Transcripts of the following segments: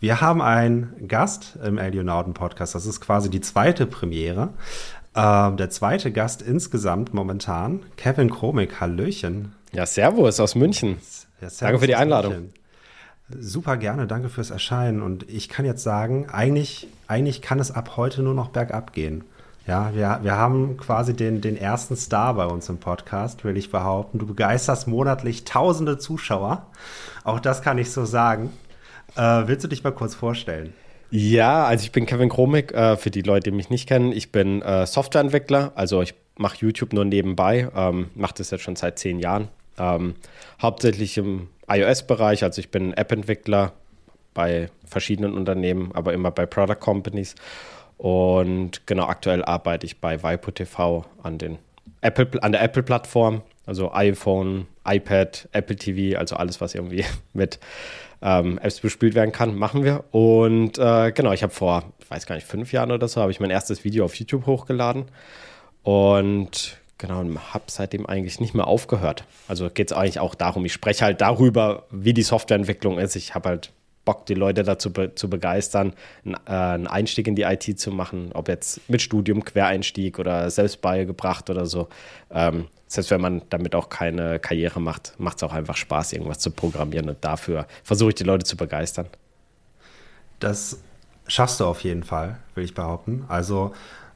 Wir haben einen Gast im Alionauten Podcast. Das ist quasi die zweite Premiere. Ähm, der zweite Gast insgesamt momentan, Kevin Kromik. Hallöchen. Ja, Servus aus München. Ja, servus danke für die Einladung. München. Super gerne, danke fürs Erscheinen. Und ich kann jetzt sagen, eigentlich, eigentlich kann es ab heute nur noch bergab gehen. Ja, wir, wir haben quasi den, den ersten Star bei uns im Podcast, will ich behaupten. Du begeisterst monatlich tausende Zuschauer. Auch das kann ich so sagen. Äh, willst du dich mal kurz vorstellen? Ja, also ich bin Kevin Kromik, äh, für die Leute, die mich nicht kennen. Ich bin äh, Softwareentwickler, also ich mache YouTube nur nebenbei, ähm, mache das jetzt schon seit zehn Jahren. Ähm, hauptsächlich im iOS-Bereich, also ich bin App-Entwickler bei verschiedenen Unternehmen, aber immer bei Product Companies. Und genau, aktuell arbeite ich bei Vipo TV an, den Apple, an der Apple-Plattform, also iPhone, iPad, Apple TV, also alles, was irgendwie mit ähm, Apps bespielt werden kann, machen wir. Und äh, genau, ich habe vor, ich weiß gar nicht, fünf Jahren oder so, habe ich mein erstes Video auf YouTube hochgeladen. Und genau, habe seitdem eigentlich nicht mehr aufgehört. Also geht es eigentlich auch darum, ich spreche halt darüber, wie die Softwareentwicklung ist. Ich habe halt Bock, die Leute dazu be zu begeistern, einen, äh, einen Einstieg in die IT zu machen, ob jetzt mit Studium, Quereinstieg oder selbst beigebracht oder so. Ähm, selbst wenn man damit auch keine Karriere macht, macht es auch einfach Spaß, irgendwas zu programmieren und dafür versuche ich die Leute zu begeistern. Das schaffst du auf jeden Fall, will ich behaupten. Also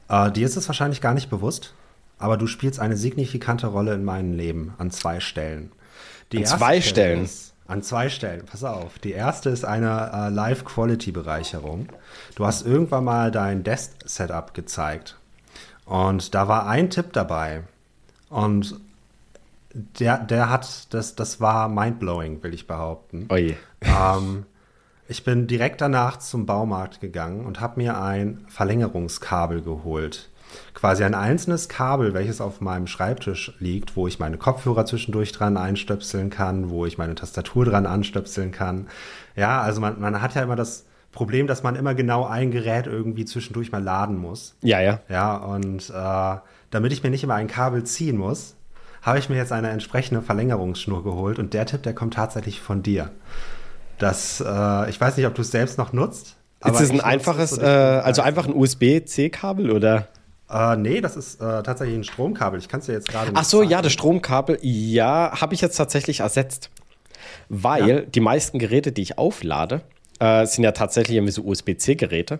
äh, dir ist es wahrscheinlich gar nicht bewusst, aber du spielst eine signifikante Rolle in meinem Leben an zwei Stellen. Die an zwei Stellen? Ist, an zwei Stellen, pass auf. Die erste ist eine äh, Live-Quality-Bereicherung. Du hast irgendwann mal dein Desk-Setup gezeigt. Und da war ein Tipp dabei. Und der, der hat, das, das war mindblowing, will ich behaupten. Oje. Ähm, ich bin direkt danach zum Baumarkt gegangen und habe mir ein Verlängerungskabel geholt quasi ein einzelnes Kabel, welches auf meinem Schreibtisch liegt, wo ich meine Kopfhörer zwischendurch dran einstöpseln kann, wo ich meine Tastatur dran anstöpseln kann. Ja, also man, man hat ja immer das Problem, dass man immer genau ein Gerät irgendwie zwischendurch mal laden muss. Ja, ja. Ja, und äh, damit ich mir nicht immer ein Kabel ziehen muss, habe ich mir jetzt eine entsprechende Verlängerungsschnur geholt und der Tipp, der kommt tatsächlich von dir. Das, äh, ich weiß nicht, ob du es selbst noch nutzt. Ist es ein einfaches, äh, also einfach ein USB-C-Kabel oder? Äh, nee, das ist äh, tatsächlich ein Stromkabel. Ich kann es dir jetzt gerade Ach so, sagen. ja, das Stromkabel, ja, habe ich jetzt tatsächlich ersetzt. Weil ja. die meisten Geräte, die ich auflade, äh, sind ja tatsächlich irgendwie so USB-C-Geräte.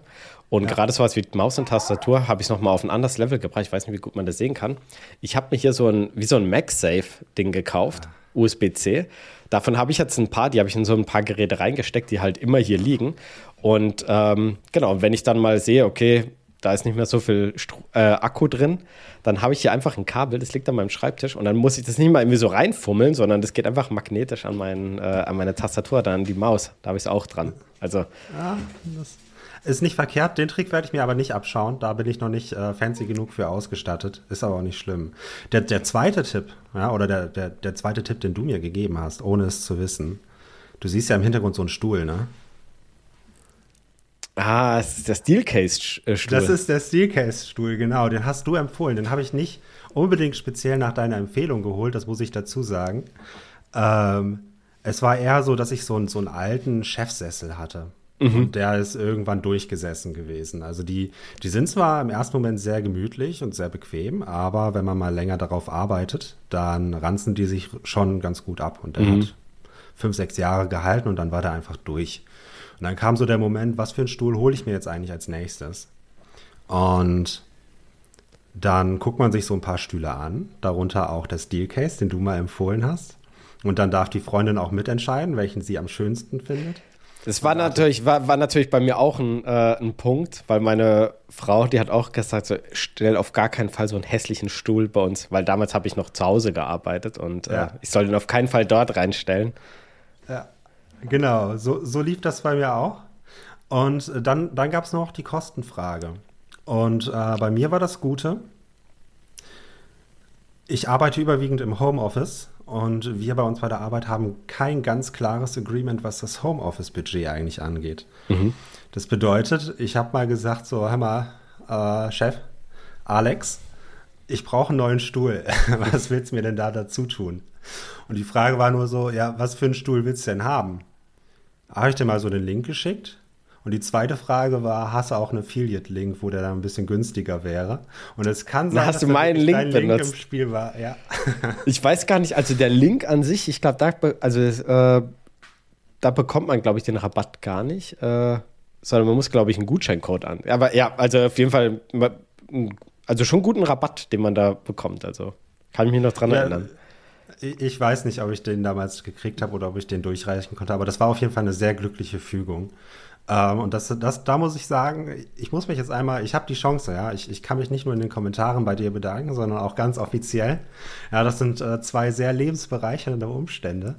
Und ja. gerade sowas wie Maus und Tastatur habe ich nochmal auf ein anderes Level gebracht. Ich weiß nicht, wie gut man das sehen kann. Ich habe mir hier so ein, wie so ein MagSafe-Ding gekauft, ja. USB-C. Davon habe ich jetzt ein paar, die habe ich in so ein paar Geräte reingesteckt, die halt immer hier liegen. Und ähm, genau, wenn ich dann mal sehe, okay, da ist nicht mehr so viel Stru äh, Akku drin. Dann habe ich hier einfach ein Kabel, das liegt an meinem Schreibtisch und dann muss ich das nicht mal irgendwie so reinfummeln, sondern das geht einfach magnetisch an, mein, äh, an meine Tastatur, dann an die Maus. Da habe ich es auch dran. Also. Ja, das ist nicht verkehrt. Den Trick werde ich mir aber nicht abschauen. Da bin ich noch nicht äh, fancy genug für ausgestattet. Ist aber auch nicht schlimm. Der, der zweite Tipp, ja, oder der, der, der zweite Tipp, den du mir gegeben hast, ohne es zu wissen. Du siehst ja im Hintergrund so einen Stuhl, ne? Ah, es ist der Steelcase-Stuhl. Das ist der Steelcase-Stuhl, genau. Den hast du empfohlen. Den habe ich nicht unbedingt speziell nach deiner Empfehlung geholt, das muss ich dazu sagen. Ähm, es war eher so, dass ich so, einen, so einen alten Chefsessel hatte. Mhm. Und der ist irgendwann durchgesessen gewesen. Also die, die sind zwar im ersten Moment sehr gemütlich und sehr bequem, aber wenn man mal länger darauf arbeitet, dann ranzen die sich schon ganz gut ab. Und der mhm. hat fünf, sechs Jahre gehalten und dann war der einfach durch. Und dann kam so der Moment, was für einen Stuhl hole ich mir jetzt eigentlich als nächstes? Und dann guckt man sich so ein paar Stühle an, darunter auch der Steelcase, den du mal empfohlen hast. Und dann darf die Freundin auch mitentscheiden, welchen sie am schönsten findet. Das war natürlich, war, war natürlich bei mir auch ein, äh, ein Punkt, weil meine Frau, die hat auch gesagt, so, stell auf gar keinen Fall so einen hässlichen Stuhl bei uns, weil damals habe ich noch zu Hause gearbeitet und äh, ja. äh, ich soll den auf keinen Fall dort reinstellen. Ja. Genau, so, so lief das bei mir auch. Und dann, dann gab es noch die Kostenfrage. Und äh, bei mir war das Gute. Ich arbeite überwiegend im Homeoffice und wir bei uns bei der Arbeit haben kein ganz klares Agreement, was das Homeoffice-Budget eigentlich angeht. Mhm. Das bedeutet, ich habe mal gesagt, so, hör mal, äh, Chef, Alex, ich brauche einen neuen Stuhl. was willst du mir denn da dazu tun? Und die Frage war nur so, ja, was für einen Stuhl willst du denn haben? Habe ich dir mal so den Link geschickt Und die zweite Frage war, hast du auch einen Affiliate-Link, wo der dann ein bisschen günstiger wäre? Und es kann sein, hast dass du meinen Link dein Link benutzt? im Spiel war. Ja. ich weiß gar nicht, also der Link an sich, ich glaube, da, also, äh, da bekommt man, glaube ich, den Rabatt gar nicht, äh, sondern man muss, glaube ich, einen Gutscheincode an. Aber ja, also auf jeden Fall, also schon guten Rabatt, den man da bekommt. Also kann ich mich noch dran ja, erinnern. Ich weiß nicht, ob ich den damals gekriegt habe oder ob ich den durchreichen konnte, aber das war auf jeden Fall eine sehr glückliche Fügung. Ähm, und das, das, da muss ich sagen, ich muss mich jetzt einmal, ich habe die Chance, ja, ich, ich kann mich nicht nur in den Kommentaren bei dir bedanken, sondern auch ganz offiziell. Ja, das sind äh, zwei sehr lebensbereichernde Umstände.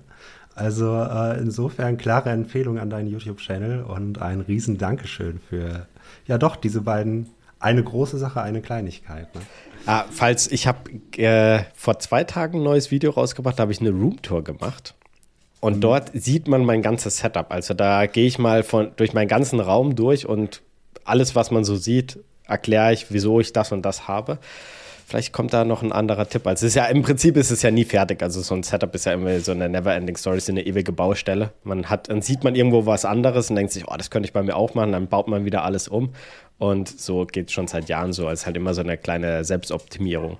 Also äh, insofern klare Empfehlung an deinen YouTube-Channel und ein riesen Dankeschön für, ja doch, diese beiden, eine große Sache, eine Kleinigkeit. Ne? Ah, falls, ich habe äh, vor zwei Tagen ein neues Video rausgebracht, da habe ich eine Roomtour gemacht. Und mhm. dort sieht man mein ganzes Setup. Also da gehe ich mal von, durch meinen ganzen Raum durch und alles, was man so sieht, erkläre ich, wieso ich das und das habe. Vielleicht kommt da noch ein anderer Tipp. Also es ist ja im Prinzip ist es ja nie fertig. Also so ein Setup ist ja immer so eine Never-Ending Story, ist eine ewige Baustelle. Man hat, dann sieht man irgendwo was anderes und denkt sich, oh, das könnte ich bei mir auch machen. Dann baut man wieder alles um. Und so geht es schon seit Jahren so. Es ist halt immer so eine kleine Selbstoptimierung.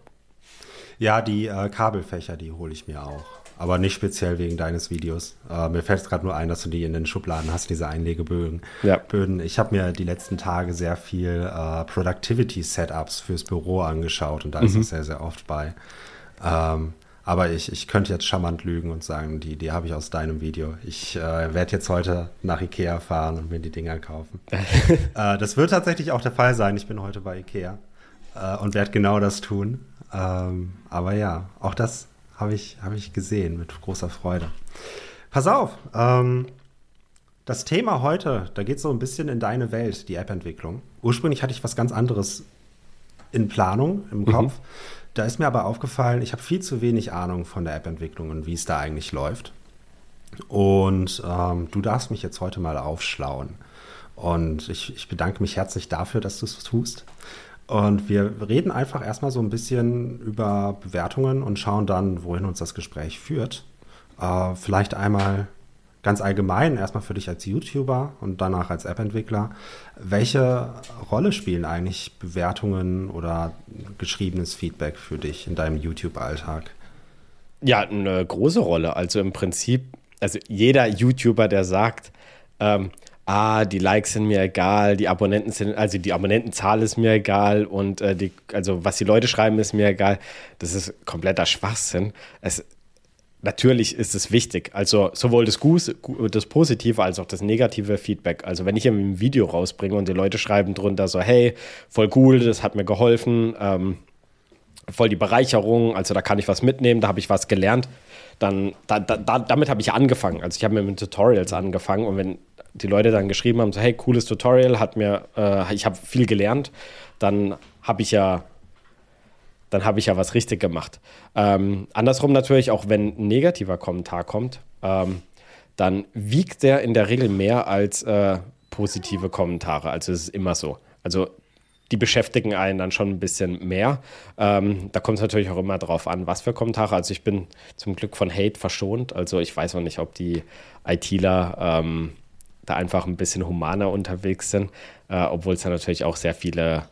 Ja, die äh, Kabelfächer, die hole ich mir auch aber nicht speziell wegen deines Videos. Äh, mir fällt es gerade nur ein, dass du die in den Schubladen hast, diese Einlegebögen. Ja. Böden. Ich habe mir die letzten Tage sehr viel äh, Productivity-Setups fürs Büro angeschaut und da mhm. ist es sehr, sehr oft bei. Ähm, aber ich, ich könnte jetzt charmant lügen und sagen, die, die habe ich aus deinem Video. Ich äh, werde jetzt heute nach Ikea fahren und mir die Dinger kaufen. äh, das wird tatsächlich auch der Fall sein. Ich bin heute bei Ikea äh, und werde genau das tun. Ähm, aber ja, auch das habe ich, hab ich gesehen mit großer Freude. Pass auf, ähm, das Thema heute, da geht es so ein bisschen in deine Welt, die App-Entwicklung. Ursprünglich hatte ich was ganz anderes in Planung im mhm. Kopf. Mhm. Da ist mir aber aufgefallen, ich habe viel zu wenig Ahnung von der App-Entwicklung und wie es da eigentlich läuft. Und ähm, du darfst mich jetzt heute mal aufschlauen. Und ich, ich bedanke mich herzlich dafür, dass du es tust. Und wir reden einfach erstmal so ein bisschen über Bewertungen und schauen dann, wohin uns das Gespräch führt. Äh, vielleicht einmal ganz allgemein, erstmal für dich als YouTuber und danach als App-Entwickler. Welche Rolle spielen eigentlich Bewertungen oder geschriebenes Feedback für dich in deinem YouTube-Alltag? Ja, eine große Rolle. Also im Prinzip, also jeder YouTuber, der sagt, ähm, ah, die Likes sind mir egal, die Abonnenten sind, also die Abonnentenzahl ist mir egal und äh, die, also was die Leute schreiben, ist mir egal. Das ist kompletter Schwachsinn. Es, natürlich ist es wichtig. Also sowohl das, das positive als auch das negative Feedback. Also wenn ich ein Video rausbringe und die Leute schreiben drunter so, hey, voll cool, das hat mir geholfen, ähm, voll die Bereicherung, also da kann ich was mitnehmen, da habe ich was gelernt, dann da, da, damit habe ich angefangen. Also ich habe mit Tutorials angefangen und wenn die Leute dann geschrieben haben, so hey, cooles Tutorial, hat mir, äh, ich habe viel gelernt, dann habe ich ja dann habe ich ja was richtig gemacht. Ähm, andersrum natürlich, auch wenn ein negativer Kommentar kommt, ähm, dann wiegt der in der Regel mehr als äh, positive Kommentare. Also es ist immer so. Also die beschäftigen einen dann schon ein bisschen mehr. Ähm, da kommt es natürlich auch immer drauf an, was für Kommentare. Also ich bin zum Glück von Hate verschont. Also ich weiß noch nicht, ob die ITler ähm, da einfach ein bisschen humaner unterwegs sind, äh, obwohl es da natürlich auch sehr viele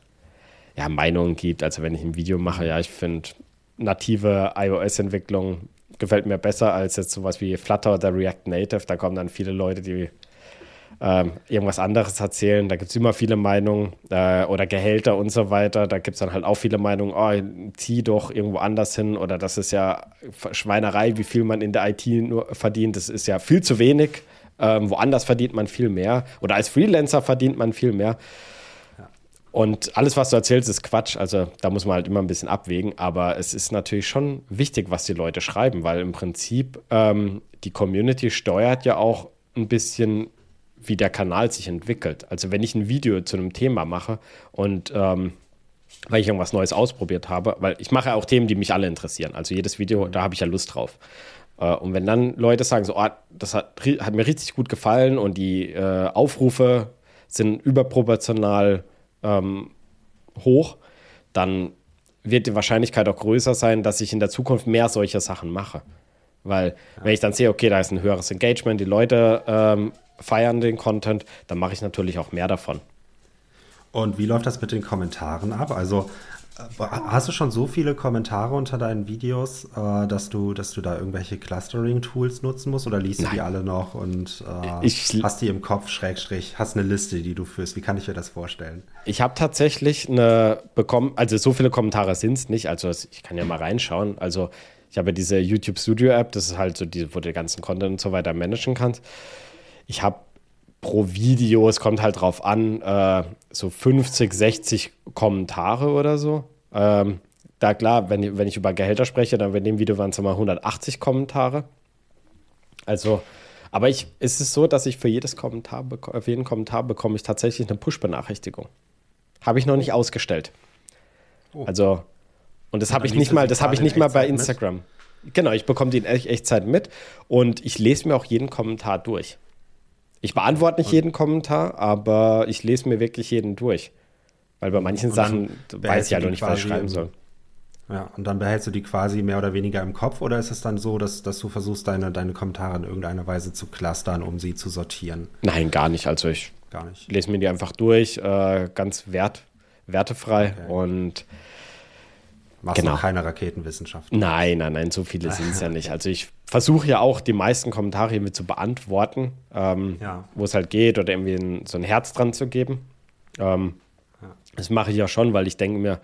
ja, Meinungen gibt. Also wenn ich ein Video mache, ja, ich finde native iOS-Entwicklung gefällt mir besser als jetzt sowas wie Flutter oder React Native. Da kommen dann viele Leute, die ähm, irgendwas anderes erzählen. Da gibt es immer viele Meinungen äh, oder Gehälter und so weiter. Da gibt es dann halt auch viele Meinungen, oh, zieh doch irgendwo anders hin oder das ist ja Schweinerei, wie viel man in der IT nur verdient. Das ist ja viel zu wenig. Ähm, woanders verdient man viel mehr oder als Freelancer verdient man viel mehr. Und alles, was du erzählst, ist Quatsch. Also da muss man halt immer ein bisschen abwägen. Aber es ist natürlich schon wichtig, was die Leute schreiben, weil im Prinzip ähm, die Community steuert ja auch ein bisschen, wie der Kanal sich entwickelt. Also wenn ich ein Video zu einem Thema mache und ähm, weil ich irgendwas Neues ausprobiert habe, weil ich mache ja auch Themen, die mich alle interessieren. Also jedes Video, da habe ich ja Lust drauf. Äh, und wenn dann Leute sagen, so, oh, das hat, hat, mir richtig gut gefallen und die äh, Aufrufe sind überproportional ähm, hoch, dann wird die Wahrscheinlichkeit auch größer sein, dass ich in der Zukunft mehr solche Sachen mache. Weil, ja. wenn ich dann sehe, okay, da ist ein höheres Engagement, die Leute ähm, feiern den Content, dann mache ich natürlich auch mehr davon. Und wie läuft das mit den Kommentaren ab? Also hast du schon so viele Kommentare unter deinen Videos, äh, dass, du, dass du da irgendwelche Clustering-Tools nutzen musst oder liest Nein. du die alle noch und äh, ich, hast die im Kopf, Schrägstrich, hast eine Liste, die du führst? Wie kann ich mir das vorstellen? Ich habe tatsächlich eine bekommen, also so viele Kommentare sind es nicht, also ich kann ja mal reinschauen. Also ich habe diese YouTube Studio App, das ist halt so die, wo du den ganzen Content und so weiter managen kannst. Ich habe pro Video, es kommt halt drauf an, äh, so 50, 60 Kommentare oder so. Ähm, da klar, wenn, wenn ich über Gehälter spreche, dann bei dem Video waren es mal 180 Kommentare. Also, aber ich, ist es so, dass ich für jedes Kommentar, für jeden Kommentar bekomme ich tatsächlich eine Push-Benachrichtigung. Habe ich noch nicht ausgestellt. Oh. Also, und das habe ich nicht mal, das habe ich nicht mal bei Instagram. Mit? Genau, ich bekomme die in Echtzeit mit und ich lese mir auch jeden Kommentar durch. Ich beantworte nicht jeden Kommentar, aber ich lese mir wirklich jeden durch. Weil bei manchen Sachen weiß ich halt noch nicht, was ich schreiben soll. Ja, und dann behältst du die quasi mehr oder weniger im Kopf oder ist es dann so, dass, dass du versuchst, deine, deine Kommentare in irgendeiner Weise zu clustern, um sie zu sortieren? Nein, gar nicht. Also ich gar nicht. lese mir die einfach durch, äh, ganz wert, wertefrei okay. und Machst genau. keine Raketenwissenschaft? Nein, nein, nein, so viele sind es ja nicht. Also ich versuche ja auch die meisten Kommentare mit zu beantworten, ähm, ja. wo es halt geht oder irgendwie ein, so ein Herz dran zu geben. Ähm, ja. Das mache ich ja schon, weil ich denke mir,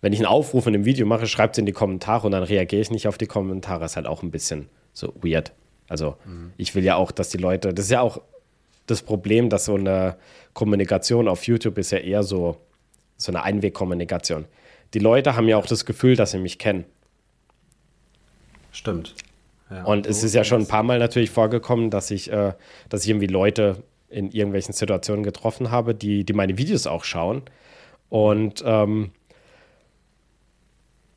wenn ich einen Aufruf in einem Video mache, schreibt es in die Kommentare und dann reagiere ich nicht auf die Kommentare. Das ist halt auch ein bisschen so weird. Also mhm. ich will ja auch, dass die Leute, das ist ja auch das Problem, dass so eine Kommunikation auf YouTube ist ja eher so, so eine Einwegkommunikation die Leute haben ja auch das Gefühl, dass sie mich kennen. Stimmt. Ja, und es ist ja schon ein paar Mal natürlich vorgekommen, dass ich, äh, dass ich irgendwie Leute in irgendwelchen Situationen getroffen habe, die, die meine Videos auch schauen. Und, ähm,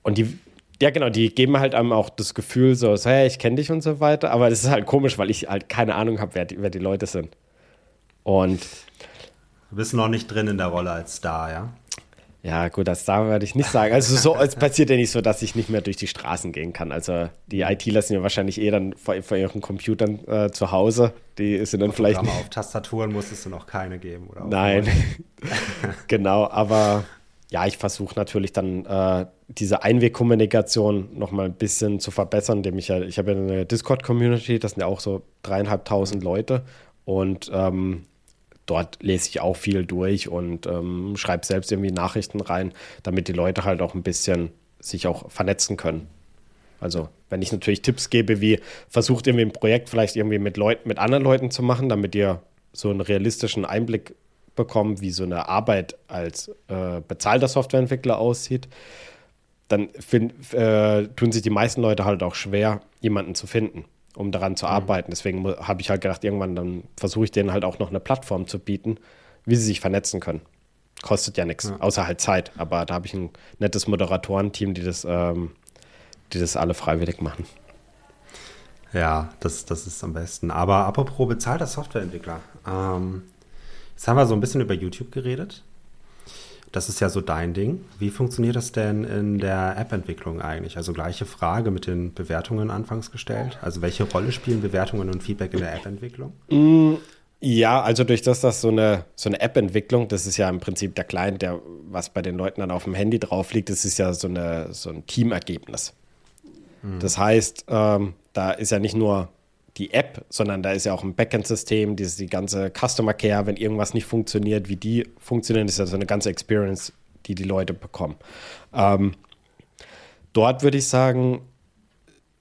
und die, ja genau, die geben halt einem auch das Gefühl so, so hey, ich kenne dich und so weiter. Aber das ist halt komisch, weil ich halt keine Ahnung habe, wer, wer die Leute sind. Und Du bist noch nicht drin in der Rolle als Star, ja? Ja, gut, das da würde ich nicht sagen. Also so, es passiert ja nicht so, dass ich nicht mehr durch die Straßen gehen kann. Also die ITler sind ja wahrscheinlich eh dann vor, vor ihren Computern äh, zu Hause. Die sind dann vielleicht. Nicht auf Tastaturen musstest du noch keine geben, oder? Nein. genau, aber ja, ich versuche natürlich dann äh, diese Einwegkommunikation noch mal ein bisschen zu verbessern, indem ich ja, ich habe ja eine Discord-Community, das sind ja auch so dreieinhalbtausend Leute. Und ähm, dort lese ich auch viel durch und ähm, schreibe selbst irgendwie Nachrichten rein, damit die Leute halt auch ein bisschen sich auch vernetzen können. Also, wenn ich natürlich Tipps gebe, wie versucht irgendwie ein Projekt vielleicht irgendwie mit Leuten, mit anderen Leuten zu machen, damit ihr so einen realistischen Einblick bekommt, wie so eine Arbeit als äh, bezahlter Softwareentwickler aussieht, dann find, äh, tun sich die meisten Leute halt auch schwer, jemanden zu finden um daran zu mhm. arbeiten. Deswegen habe ich halt gedacht, irgendwann dann versuche ich denen halt auch noch eine Plattform zu bieten, wie sie sich vernetzen können. Kostet ja nichts, ja. außer halt Zeit. Aber da habe ich ein nettes Moderatorenteam, die das, ähm, die das alle freiwillig machen. Ja, das, das ist am besten. Aber apropos bezahlter Softwareentwickler. Ähm, jetzt haben wir so ein bisschen über YouTube geredet. Das ist ja so dein Ding. Wie funktioniert das denn in der App-Entwicklung eigentlich? Also gleiche Frage mit den Bewertungen anfangs gestellt. Also welche Rolle spielen Bewertungen und Feedback in der App-Entwicklung? Mm, ja, also durch das, dass so eine, so eine App-Entwicklung, das ist ja im Prinzip der Client, der was bei den Leuten dann auf dem Handy drauf liegt, das ist ja so, eine, so ein Teamergebnis. Mhm. Das heißt, ähm, da ist ja nicht nur die App, sondern da ist ja auch ein Backend-System, dieses, die ganze Customer Care, wenn irgendwas nicht funktioniert, wie die funktionieren, ist ja so eine ganze Experience, die die Leute bekommen. Ähm, dort würde ich sagen,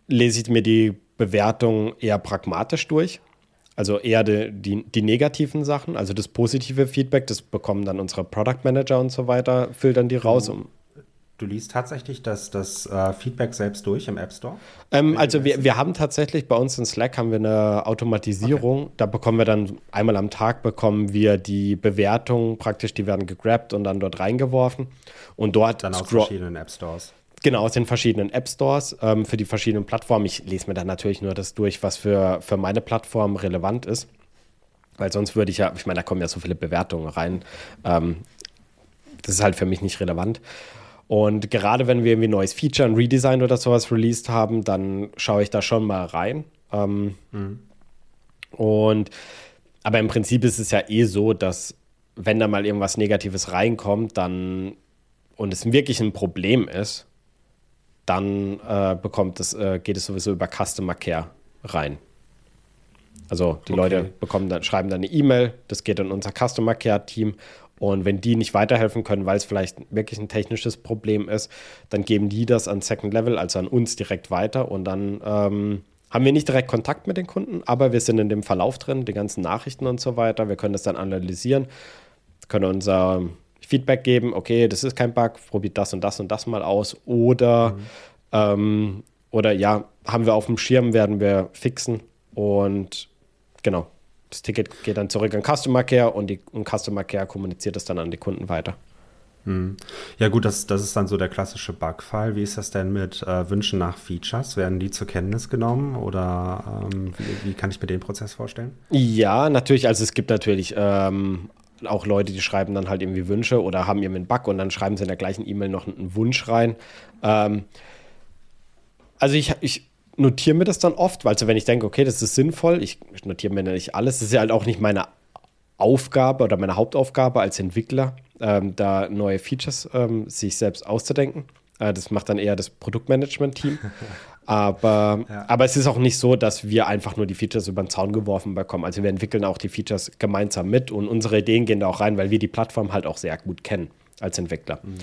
lese ich mir die Bewertung eher pragmatisch durch. Also eher die, die, die, negativen Sachen, also das positive Feedback, das bekommen dann unsere Product Manager und so weiter, filtern die raus, um Du liest tatsächlich das, das äh, Feedback selbst durch im App Store? Ähm, also wir, wir haben tatsächlich bei uns in Slack haben wir eine Automatisierung. Okay. Da bekommen wir dann einmal am Tag bekommen wir die Bewertungen praktisch, die werden gegrabt und dann dort reingeworfen. Und dort dann aus verschiedenen App Stores. Genau, aus den verschiedenen App Stores ähm, für die verschiedenen Plattformen. Ich lese mir dann natürlich nur das durch, was für, für meine Plattform relevant ist. Weil sonst würde ich ja, ich meine, da kommen ja so viele Bewertungen rein. Ähm, das ist halt für mich nicht relevant. Und gerade wenn wir irgendwie ein neues Feature, ein Redesign oder sowas released haben, dann schaue ich da schon mal rein. Ähm, mhm. Und aber im Prinzip ist es ja eh so, dass wenn da mal irgendwas Negatives reinkommt, dann und es wirklich ein Problem ist, dann äh, bekommt es, äh, geht es sowieso über Customer Care rein. Also die okay. Leute bekommen dann, schreiben dann eine E-Mail, das geht an unser Customer Care Team und wenn die nicht weiterhelfen können, weil es vielleicht wirklich ein technisches Problem ist, dann geben die das an Second Level, also an uns direkt weiter und dann ähm, haben wir nicht direkt Kontakt mit den Kunden, aber wir sind in dem Verlauf drin, die ganzen Nachrichten und so weiter. Wir können das dann analysieren, können unser Feedback geben, okay, das ist kein Bug, probiert das und das und das mal aus oder, mhm. ähm, oder ja, haben wir auf dem Schirm, werden wir fixen und genau, das Ticket geht dann zurück an Customer Care und, die, und Customer Care kommuniziert es dann an die Kunden weiter. Hm. Ja gut, das, das ist dann so der klassische Bugfall. Wie ist das denn mit äh, Wünschen nach Features? Werden die zur Kenntnis genommen oder ähm, wie, wie, kann ich mir den Prozess vorstellen? Ja, natürlich. Also es gibt natürlich ähm, auch Leute, die schreiben dann halt irgendwie Wünsche oder haben irgendwie einen Bug und dann schreiben sie in der gleichen E-Mail noch einen Wunsch rein. Ähm, also ich, ich notiere mir das dann oft, weil so wenn ich denke, okay, das ist sinnvoll, ich notiere mir nicht alles. Das ist ja halt auch nicht meine Aufgabe oder meine Hauptaufgabe als Entwickler, ähm, da neue Features ähm, sich selbst auszudenken. Äh, das macht dann eher das Produktmanagement-Team. Aber, ja. aber es ist auch nicht so, dass wir einfach nur die Features über den Zaun geworfen bekommen. Also wir entwickeln auch die Features gemeinsam mit und unsere Ideen gehen da auch rein, weil wir die Plattform halt auch sehr gut kennen als Entwickler. Mhm.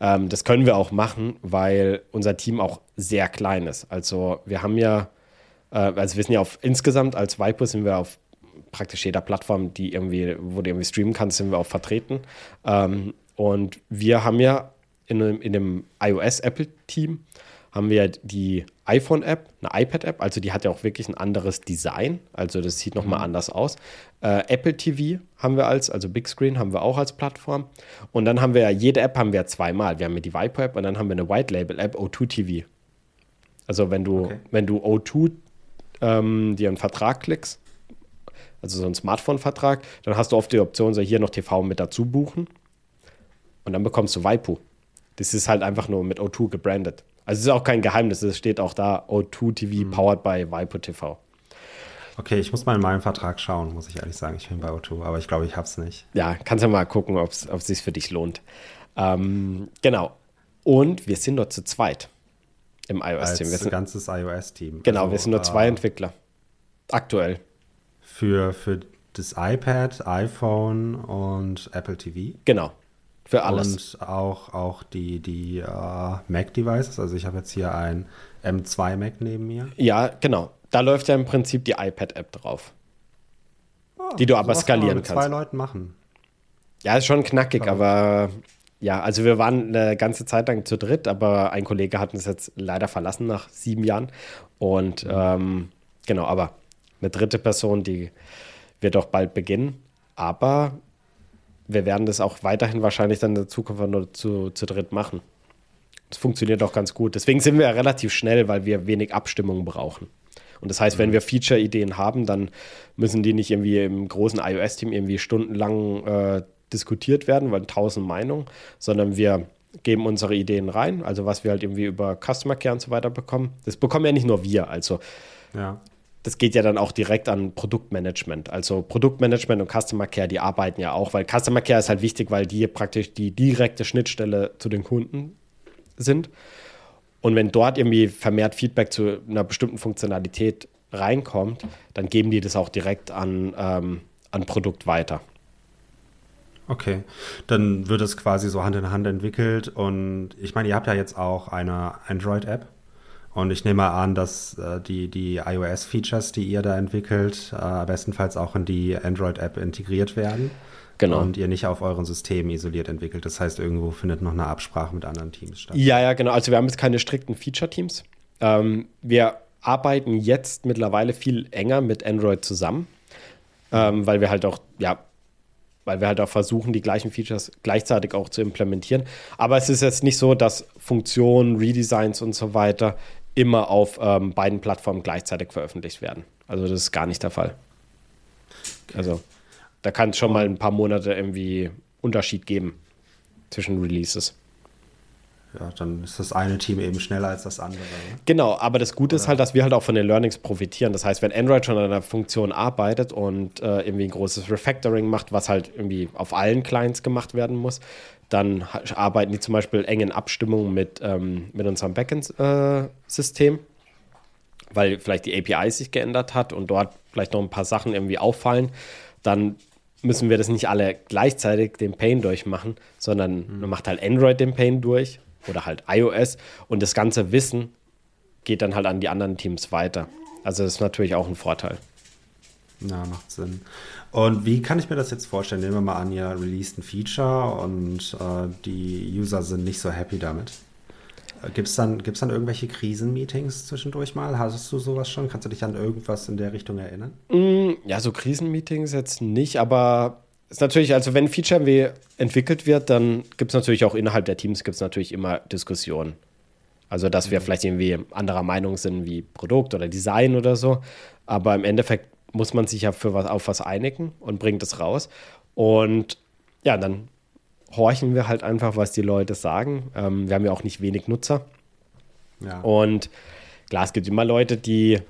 Ähm, das können wir auch machen, weil unser Team auch sehr klein ist. Also wir haben ja, äh, also wir sind ja auf insgesamt als Vipo sind wir auf praktisch jeder Plattform, die irgendwie, wo du irgendwie streamen kannst, sind wir auch vertreten. Ähm, und wir haben ja in, in dem iOS-Apple-Team haben wir die iPhone-App, eine iPad-App, also die hat ja auch wirklich ein anderes Design, also das sieht nochmal mhm. anders aus. Äh, Apple TV haben wir als, also Big Screen haben wir auch als Plattform. Und dann haben wir ja, jede App haben wir zweimal. Wir haben ja die Viper-App und dann haben wir eine White-Label-App, O2 TV. Also wenn du, okay. wenn du O2 ähm, dir einen Vertrag klickst, also so einen Smartphone-Vertrag, dann hast du oft die Option, so hier noch TV mit dazu buchen und dann bekommst du Waipu. Das ist halt einfach nur mit O2 gebrandet. Also es ist auch kein Geheimnis, es steht auch da O2 TV mhm. powered by Waipu TV. Okay, ich muss mal in meinen Vertrag schauen, muss ich ehrlich sagen. Ich bin bei O2, aber ich glaube, ich habe es nicht. Ja, kannst ja mal gucken, ob es sich für dich lohnt. Ähm, genau. Und wir sind dort zu zweit im iOS-Team. Als ganzes iOS-Team. Genau, also, wir sind nur zwei äh, Entwickler. Aktuell für, für das iPad, iPhone und Apple TV. Genau. Für alles. Und auch, auch die, die uh, Mac-Devices. Also ich habe jetzt hier ein M2 Mac neben mir. Ja, genau. Da läuft ja im Prinzip die iPad-App drauf. Oh, die du aber skalieren kann kannst. zwei Leuten machen. Ja, ist schon knackig, aber, aber ja, also wir waren eine ganze Zeit lang zu dritt, aber ein Kollege hat uns jetzt leider verlassen nach sieben Jahren. Und mhm. ähm, genau, aber eine dritte Person, die wird auch bald beginnen. Aber wir werden das auch weiterhin wahrscheinlich dann in der Zukunft nur zu, zu dritt machen. Das funktioniert auch ganz gut. Deswegen sind wir ja relativ schnell, weil wir wenig Abstimmung brauchen. Und das heißt, mhm. wenn wir Feature-Ideen haben, dann müssen die nicht irgendwie im großen iOS-Team irgendwie stundenlang äh, diskutiert werden, weil tausend Meinungen, sondern wir geben unsere Ideen rein, also was wir halt irgendwie über Customer Care und so weiter bekommen. Das bekommen ja nicht nur wir, also ja das geht ja dann auch direkt an Produktmanagement. Also Produktmanagement und Customer Care, die arbeiten ja auch, weil Customer Care ist halt wichtig, weil die praktisch die direkte Schnittstelle zu den Kunden sind. Und wenn dort irgendwie vermehrt Feedback zu einer bestimmten Funktionalität reinkommt, dann geben die das auch direkt an, ähm, an Produkt weiter. Okay, dann wird es quasi so Hand in Hand entwickelt und ich meine, ihr habt ja jetzt auch eine Android-App. Und ich nehme an, dass äh, die, die iOS-Features, die ihr da entwickelt, äh, bestenfalls auch in die Android-App integriert werden. Genau. Und ihr nicht auf euren Systemen isoliert entwickelt. Das heißt, irgendwo findet noch eine Absprache mit anderen Teams statt. Ja, ja, genau. Also wir haben jetzt keine strikten Feature-Teams. Ähm, wir arbeiten jetzt mittlerweile viel enger mit Android zusammen, ähm, weil wir halt auch, ja, weil wir halt auch versuchen, die gleichen Features gleichzeitig auch zu implementieren. Aber es ist jetzt nicht so, dass Funktionen, Redesigns und so weiter immer auf ähm, beiden Plattformen gleichzeitig veröffentlicht werden. Also das ist gar nicht der Fall. Okay. Also da kann es schon mal ein paar Monate irgendwie Unterschied geben zwischen Releases. ja, dann ist das eine Team eben schneller als das andere. Ne? Genau, aber das Gute ist halt, dass wir halt auch von den Learnings profitieren. Das heißt, wenn Android schon an einer Funktion arbeitet und äh, irgendwie ein großes Refactoring macht, was halt irgendwie auf allen Clients gemacht werden muss, dann arbeiten die zum Beispiel eng in Abstimmung mit, ähm, mit unserem Backend-System, äh, weil vielleicht die API sich geändert hat und dort vielleicht noch ein paar Sachen irgendwie auffallen. Dann müssen wir das nicht alle gleichzeitig den Pain durchmachen, sondern mhm. man macht halt Android den Pain durch oder halt iOS und das ganze Wissen geht dann halt an die anderen Teams weiter. Also das ist natürlich auch ein Vorteil. Ja, macht Sinn. Und wie kann ich mir das jetzt vorstellen? Nehmen wir mal an, ihr released ein Feature und äh, die User sind nicht so happy damit. Äh, Gibt es dann, gibt's dann irgendwelche Krisenmeetings zwischendurch mal? Hast du sowas schon? Kannst du dich an irgendwas in der Richtung erinnern? Mm, ja, so Krisenmeetings jetzt nicht, aber ist natürlich, also wenn ein Feature entwickelt wird, dann gibt es natürlich auch innerhalb der Teams gibt es natürlich immer Diskussionen. Also, dass wir mhm. vielleicht irgendwie anderer Meinung sind wie Produkt oder Design oder so. Aber im Endeffekt muss man sich ja für was, auf was einigen und bringt es raus. Und ja, dann horchen wir halt einfach, was die Leute sagen. Ähm, wir haben ja auch nicht wenig Nutzer. Ja. Und klar, es gibt immer Leute, die,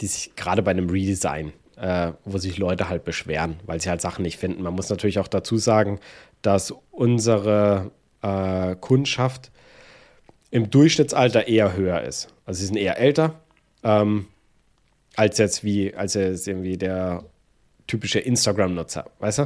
die sich gerade bei einem Redesign äh, wo sich Leute halt beschweren, weil sie halt Sachen nicht finden. Man muss natürlich auch dazu sagen, dass unsere äh, Kundschaft im Durchschnittsalter eher höher ist. Also sie sind eher älter, ähm, als jetzt wie, als jetzt irgendwie der typische Instagram-Nutzer, weißt du?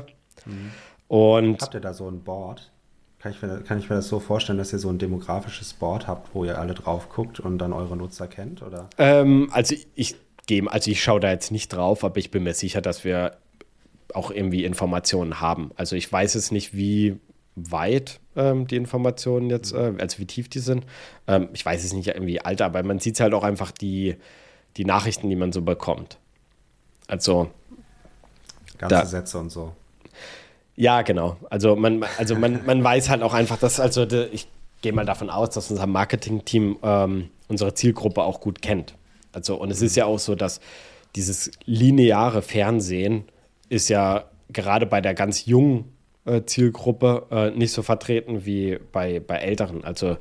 Mhm. Und Habt ihr da so ein Board? Kann ich, mir, kann ich mir das so vorstellen, dass ihr so ein demografisches Board habt, wo ihr alle drauf guckt und dann eure Nutzer kennt? Oder? Ähm, also ich geben. Also ich schaue da jetzt nicht drauf, aber ich bin mir sicher, dass wir auch irgendwie Informationen haben. Also ich weiß es nicht, wie weit ähm, die Informationen jetzt, äh, also wie tief die sind. Ähm, ich weiß es nicht irgendwie alt, aber man sieht halt auch einfach die, die Nachrichten, die man so bekommt. Also ganze da, Sätze und so. Ja, genau. Also man, also man, man weiß halt auch einfach, dass, also ich gehe mal davon aus, dass unser Marketing-Team ähm, unsere Zielgruppe auch gut kennt. Also, und es ist ja auch so, dass dieses lineare Fernsehen ist ja gerade bei der ganz jungen äh, Zielgruppe äh, nicht so vertreten wie bei, bei älteren. Also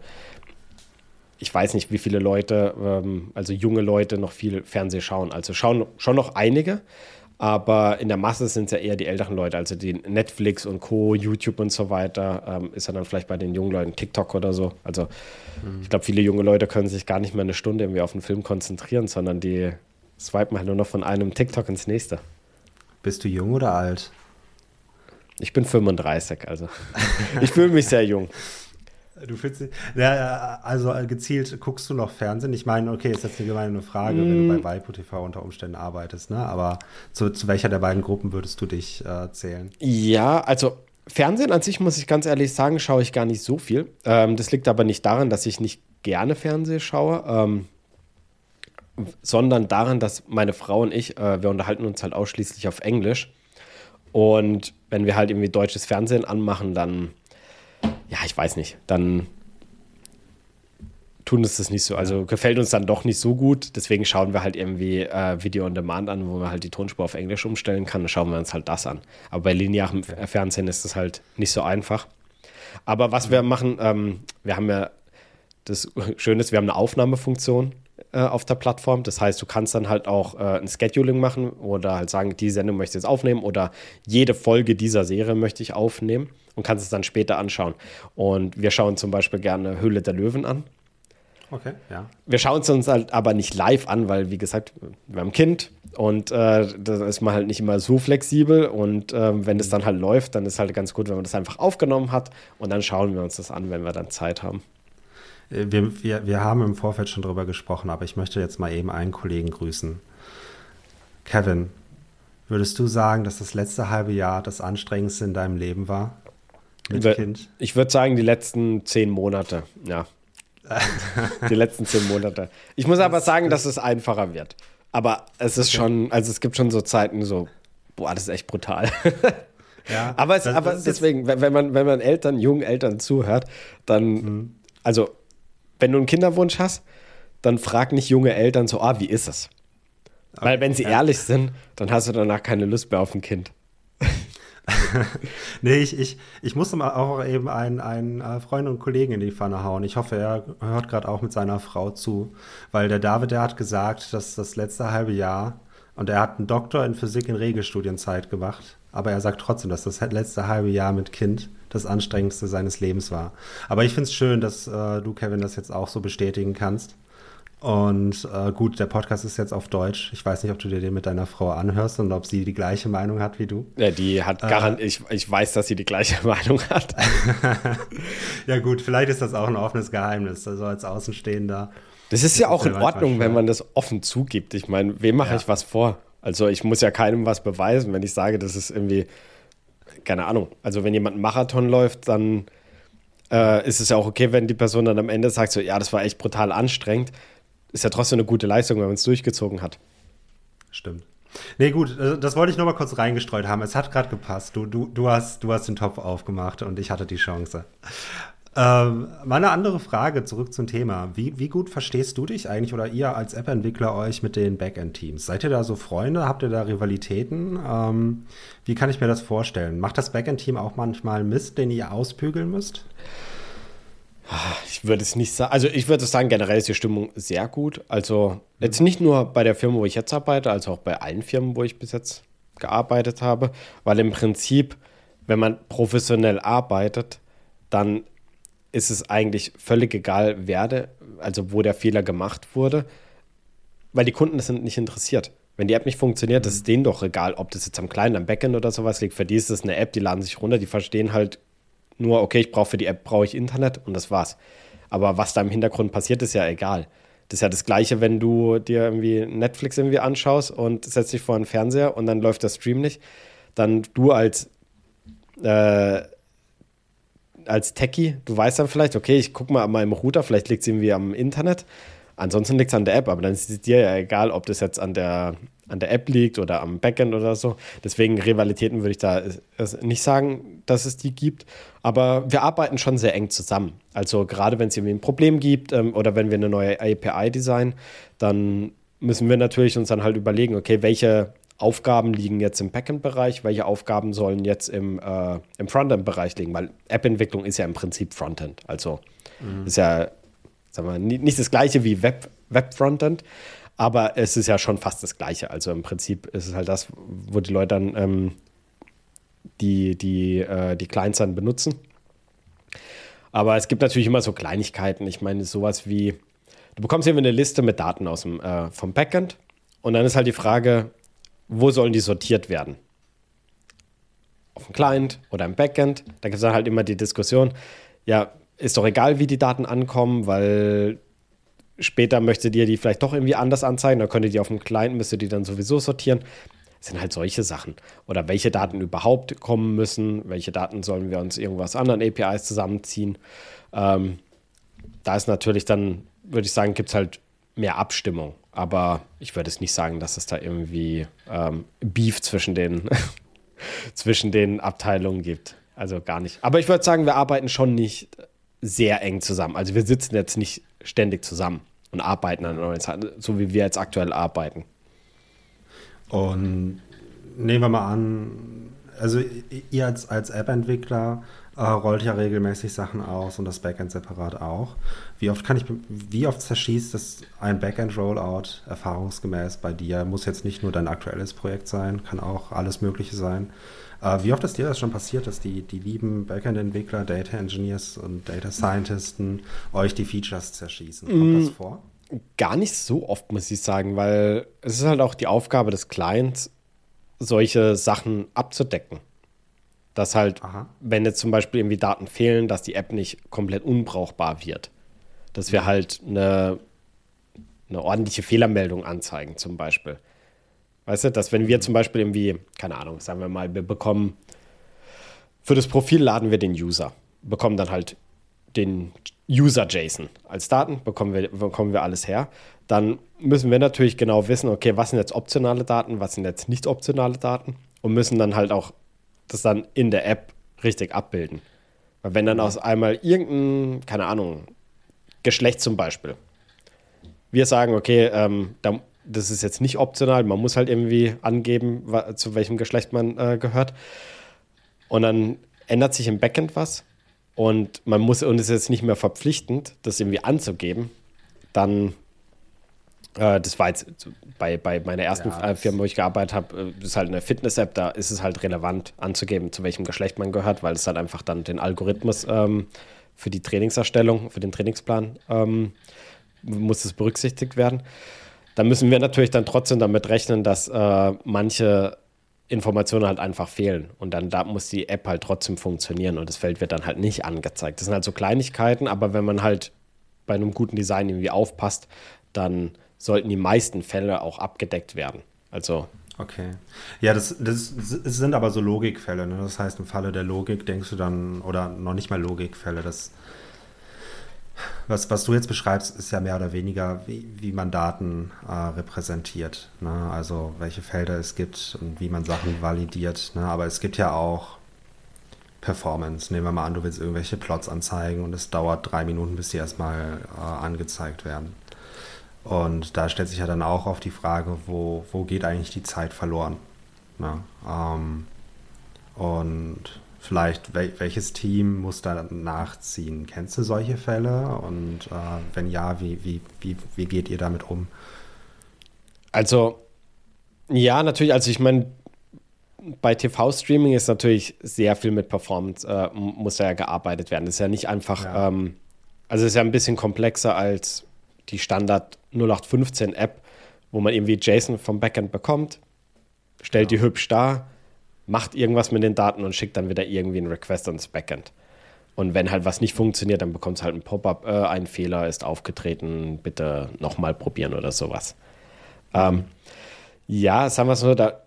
ich weiß nicht, wie viele Leute, ähm, also junge Leute noch viel Fernsehen schauen. Also schauen schon noch einige, aber in der Masse sind es ja eher die älteren Leute, also die Netflix und Co., YouTube und so weiter, ähm, ist ja dann vielleicht bei den jungen Leuten TikTok oder so. Also mhm. ich glaube, viele junge Leute können sich gar nicht mehr eine Stunde irgendwie auf einen Film konzentrieren, sondern die swipen halt nur noch von einem TikTok ins nächste. Bist du jung oder alt? Ich bin 35, also ich fühle mich sehr jung. Du findest, ja, also gezielt guckst du noch Fernsehen? Ich meine, okay, ist jetzt eine gemeine Frage, mm. wenn du bei Waipu TV unter Umständen arbeitest, ne? Aber zu, zu welcher der beiden Gruppen würdest du dich äh, zählen? Ja, also Fernsehen an sich, muss ich ganz ehrlich sagen, schaue ich gar nicht so viel. Ähm, das liegt aber nicht daran, dass ich nicht gerne Fernsehen schaue, ähm, sondern daran, dass meine Frau und ich, äh, wir unterhalten uns halt ausschließlich auf Englisch. Und wenn wir halt irgendwie deutsches Fernsehen anmachen, dann ja, ich weiß nicht, dann tun uns das nicht so. Also gefällt uns dann doch nicht so gut. Deswegen schauen wir halt irgendwie äh, Video on Demand an, wo man halt die Tonspur auf Englisch umstellen kann. Dann schauen wir uns halt das an. Aber bei linearem Fernsehen ist das halt nicht so einfach. Aber was wir machen, ähm, wir haben ja das Schöne ist, wir haben eine Aufnahmefunktion äh, auf der Plattform. Das heißt, du kannst dann halt auch äh, ein Scheduling machen oder halt sagen, die Sendung möchte ich jetzt aufnehmen oder jede Folge dieser Serie möchte ich aufnehmen und kannst es dann später anschauen. Und wir schauen zum Beispiel gerne Höhle der Löwen an. Okay, ja. Wir schauen es uns halt aber nicht live an, weil, wie gesagt, wir haben ein Kind und äh, da ist man halt nicht immer so flexibel. Und äh, wenn es dann halt läuft, dann ist halt ganz gut, wenn man das einfach aufgenommen hat und dann schauen wir uns das an, wenn wir dann Zeit haben. Äh, wir, wir, wir haben im Vorfeld schon drüber gesprochen, aber ich möchte jetzt mal eben einen Kollegen grüßen. Kevin, würdest du sagen, dass das letzte halbe Jahr das anstrengendste in deinem Leben war? Mit ich Kind? Ich würde sagen, die letzten zehn Monate, ja. die letzten zehn Monate. Ich muss aber sagen, dass es einfacher wird. Aber es ist okay. schon, also es gibt schon so Zeiten, so, boah, das ist echt brutal. Ja, aber, es, das, aber das deswegen, wenn man, wenn man Eltern, jungen Eltern zuhört, dann, mhm. also wenn du einen Kinderwunsch hast, dann frag nicht junge Eltern so, ah, wie ist es? Weil wenn sie ja. ehrlich sind, dann hast du danach keine Lust mehr auf ein Kind. nee, ich, ich, ich musste mal auch eben einen, einen äh, Freund und Kollegen in die Pfanne hauen. Ich hoffe, er hört gerade auch mit seiner Frau zu, weil der David, der hat gesagt, dass das letzte halbe Jahr und er hat einen Doktor in Physik in Regelstudienzeit gemacht, aber er sagt trotzdem, dass das letzte halbe Jahr mit Kind das anstrengendste seines Lebens war. Aber ich finde es schön, dass äh, du, Kevin, das jetzt auch so bestätigen kannst. Und äh, gut, der Podcast ist jetzt auf Deutsch. Ich weiß nicht, ob du dir den mit deiner Frau anhörst und ob sie die gleiche Meinung hat wie du. Ja, die hat äh, garant, ich, ich weiß, dass sie die gleiche Meinung hat. ja, gut, vielleicht ist das auch ein offenes Geheimnis, also als Außenstehender. Das ist ja auch in Ordnung, wenn man das offen zugibt. Ich meine, wem mache ja. ich was vor? Also ich muss ja keinem was beweisen, wenn ich sage, das ist irgendwie, keine Ahnung. Also wenn jemand einen Marathon läuft, dann äh, ist es ja auch okay, wenn die Person dann am Ende sagt, so, ja, das war echt brutal anstrengend ist ja trotzdem eine gute Leistung, wenn man es durchgezogen hat. Stimmt. Nee, gut, äh, das wollte ich nur mal kurz reingestreut haben. Es hat gerade gepasst. Du, du, du, hast, du hast den Topf aufgemacht und ich hatte die Chance. Ähm, meine andere Frage zurück zum Thema. Wie, wie gut verstehst du dich eigentlich oder ihr als App-Entwickler euch mit den Backend-Teams? Seid ihr da so Freunde? Habt ihr da Rivalitäten? Ähm, wie kann ich mir das vorstellen? Macht das Backend-Team auch manchmal Mist, den ihr ausbügeln müsst? Ich würde es nicht sagen, also ich würde sagen, generell ist die Stimmung sehr gut. Also jetzt nicht nur bei der Firma, wo ich jetzt arbeite, als auch bei allen Firmen, wo ich bis jetzt gearbeitet habe, weil im Prinzip, wenn man professionell arbeitet, dann ist es eigentlich völlig egal, wer de, also wo der Fehler gemacht wurde, weil die Kunden sind nicht interessiert. Wenn die App nicht funktioniert, mhm. ist es denen doch egal, ob das jetzt am Kleinen, am Backend oder sowas liegt. Für die ist es eine App, die laden sich runter, die verstehen halt nur, okay, ich brauche für die App brauche ich Internet und das war's. Aber was da im Hintergrund passiert, ist ja egal. Das ist ja das Gleiche, wenn du dir irgendwie Netflix irgendwie anschaust und setzt dich vor einen Fernseher und dann läuft der Stream nicht. Dann du als, äh, als Techie, du weißt dann vielleicht, okay, ich gucke mal an meinem Router, vielleicht liegt es irgendwie am Internet. Ansonsten liegt es an der App, aber dann ist es dir ja egal, ob das jetzt an der an der App liegt oder am Backend oder so. Deswegen Rivalitäten würde ich da nicht sagen, dass es die gibt. Aber wir arbeiten schon sehr eng zusammen. Also gerade wenn es irgendwie ein Problem gibt ähm, oder wenn wir eine neue API designen, dann müssen wir natürlich uns dann halt überlegen, okay, welche Aufgaben liegen jetzt im Backend-Bereich, welche Aufgaben sollen jetzt im, äh, im Frontend-Bereich liegen, weil App-Entwicklung ist ja im Prinzip Frontend. Also mhm. ist ja sagen wir, nicht das gleiche wie Web-Frontend, Web aber es ist ja schon fast das Gleiche. Also im Prinzip ist es halt das, wo die Leute dann ähm, die, die, äh, die Clients dann benutzen. Aber es gibt natürlich immer so Kleinigkeiten. Ich meine, sowas wie, du bekommst eben eine Liste mit Daten aus dem, äh, vom Backend und dann ist halt die Frage, wo sollen die sortiert werden? Auf dem Client oder im Backend? Da gibt es dann halt immer die Diskussion, ja, ist doch egal, wie die Daten ankommen, weil später möchtet ihr die vielleicht doch irgendwie anders anzeigen, dann könnt ihr auf dem Client, müsst ihr die dann sowieso sortieren. Das sind halt solche Sachen. Oder welche Daten überhaupt kommen müssen, welche Daten sollen wir uns irgendwas anderen APIs zusammenziehen. Ähm, da ist natürlich dann, würde ich sagen, gibt es halt mehr Abstimmung. Aber ich würde es nicht sagen, dass es da irgendwie ähm, Beef zwischen den, zwischen den Abteilungen gibt. Also gar nicht. Aber ich würde sagen, wir arbeiten schon nicht sehr eng zusammen. Also wir sitzen jetzt nicht ständig zusammen und arbeiten an neuen Sachen, so wie wir jetzt aktuell arbeiten. Und nehmen wir mal an, also ihr als, als App-Entwickler äh, rollt ja regelmäßig Sachen aus und das Backend separat auch. Wie oft kann ich, wie oft zerschießt das ein Backend-Rollout erfahrungsgemäß bei dir? Muss jetzt nicht nur dein aktuelles Projekt sein, kann auch alles Mögliche sein. Äh, wie oft ist dir das schon passiert, dass die, die lieben Backend-Entwickler, Data Engineers und Data Scientisten euch die Features zerschießen? Kommt mm, das vor? Gar nicht so oft, muss ich sagen, weil es ist halt auch die Aufgabe des Clients, solche Sachen abzudecken. Dass halt, Aha. wenn jetzt zum Beispiel irgendwie Daten fehlen, dass die App nicht komplett unbrauchbar wird. Dass wir mhm. halt eine, eine ordentliche Fehlermeldung anzeigen, zum Beispiel. Weißt du, dass wenn wir zum Beispiel irgendwie, keine Ahnung, sagen wir mal, wir bekommen, für das Profil laden wir den User, bekommen dann halt den User-JSON als Daten, bekommen wir, bekommen wir alles her. Dann müssen wir natürlich genau wissen, okay, was sind jetzt optionale Daten, was sind jetzt nicht optionale Daten und müssen dann halt auch das dann in der App richtig abbilden. Weil wenn dann aus einmal irgendein, keine Ahnung, Geschlecht zum Beispiel, wir sagen, okay, ähm, da das ist jetzt nicht optional, man muss halt irgendwie angeben, zu welchem Geschlecht man äh, gehört. und dann ändert sich im Backend was und man muss und es ist jetzt nicht mehr verpflichtend, das irgendwie anzugeben, dann das war jetzt bei, bei meiner ersten ja, Firma, wo ich gearbeitet habe, äh, ist halt eine Fitness-App, da ist es halt relevant anzugeben, zu welchem Geschlecht man gehört, weil es halt einfach dann den Algorithmus ähm, für die Trainingserstellung, für den Trainingsplan ähm, muss es berücksichtigt werden. Da müssen wir natürlich dann trotzdem damit rechnen, dass äh, manche Informationen halt einfach fehlen. Und dann da muss die App halt trotzdem funktionieren und das Feld wird dann halt nicht angezeigt. Das sind halt so Kleinigkeiten, aber wenn man halt bei einem guten Design irgendwie aufpasst, dann sollten die meisten Fälle auch abgedeckt werden. Also. Okay. Ja, das, das, das sind aber so Logikfälle. Ne? Das heißt, im Falle der Logik denkst du dann, oder noch nicht mal Logikfälle, das was, was du jetzt beschreibst, ist ja mehr oder weniger, wie, wie man Daten äh, repräsentiert. Ne? Also welche Felder es gibt und wie man Sachen validiert. Ne? Aber es gibt ja auch Performance. Nehmen wir mal an, du willst irgendwelche Plots anzeigen und es dauert drei Minuten, bis die erstmal äh, angezeigt werden. Und da stellt sich ja dann auch auf die Frage, wo, wo geht eigentlich die Zeit verloren? Ne? Ähm, und vielleicht, wel welches Team muss da nachziehen? Kennst du solche Fälle? Und äh, wenn ja, wie, wie, wie, wie geht ihr damit um? Also, ja, natürlich, also ich meine, bei TV-Streaming ist natürlich sehr viel mit Performance, äh, muss ja gearbeitet werden. Das ist ja nicht einfach, ja. Ähm, also es ist ja ein bisschen komplexer als die Standard 0815-App, wo man irgendwie JSON vom Backend bekommt, stellt ja. die hübsch dar macht irgendwas mit den Daten und schickt dann wieder irgendwie einen Request ans Backend. Und wenn halt was nicht funktioniert, dann bekommt es halt ein Pop-up, äh, ein Fehler ist aufgetreten, bitte nochmal probieren oder sowas. Ähm, ja, sagen wir es so, da,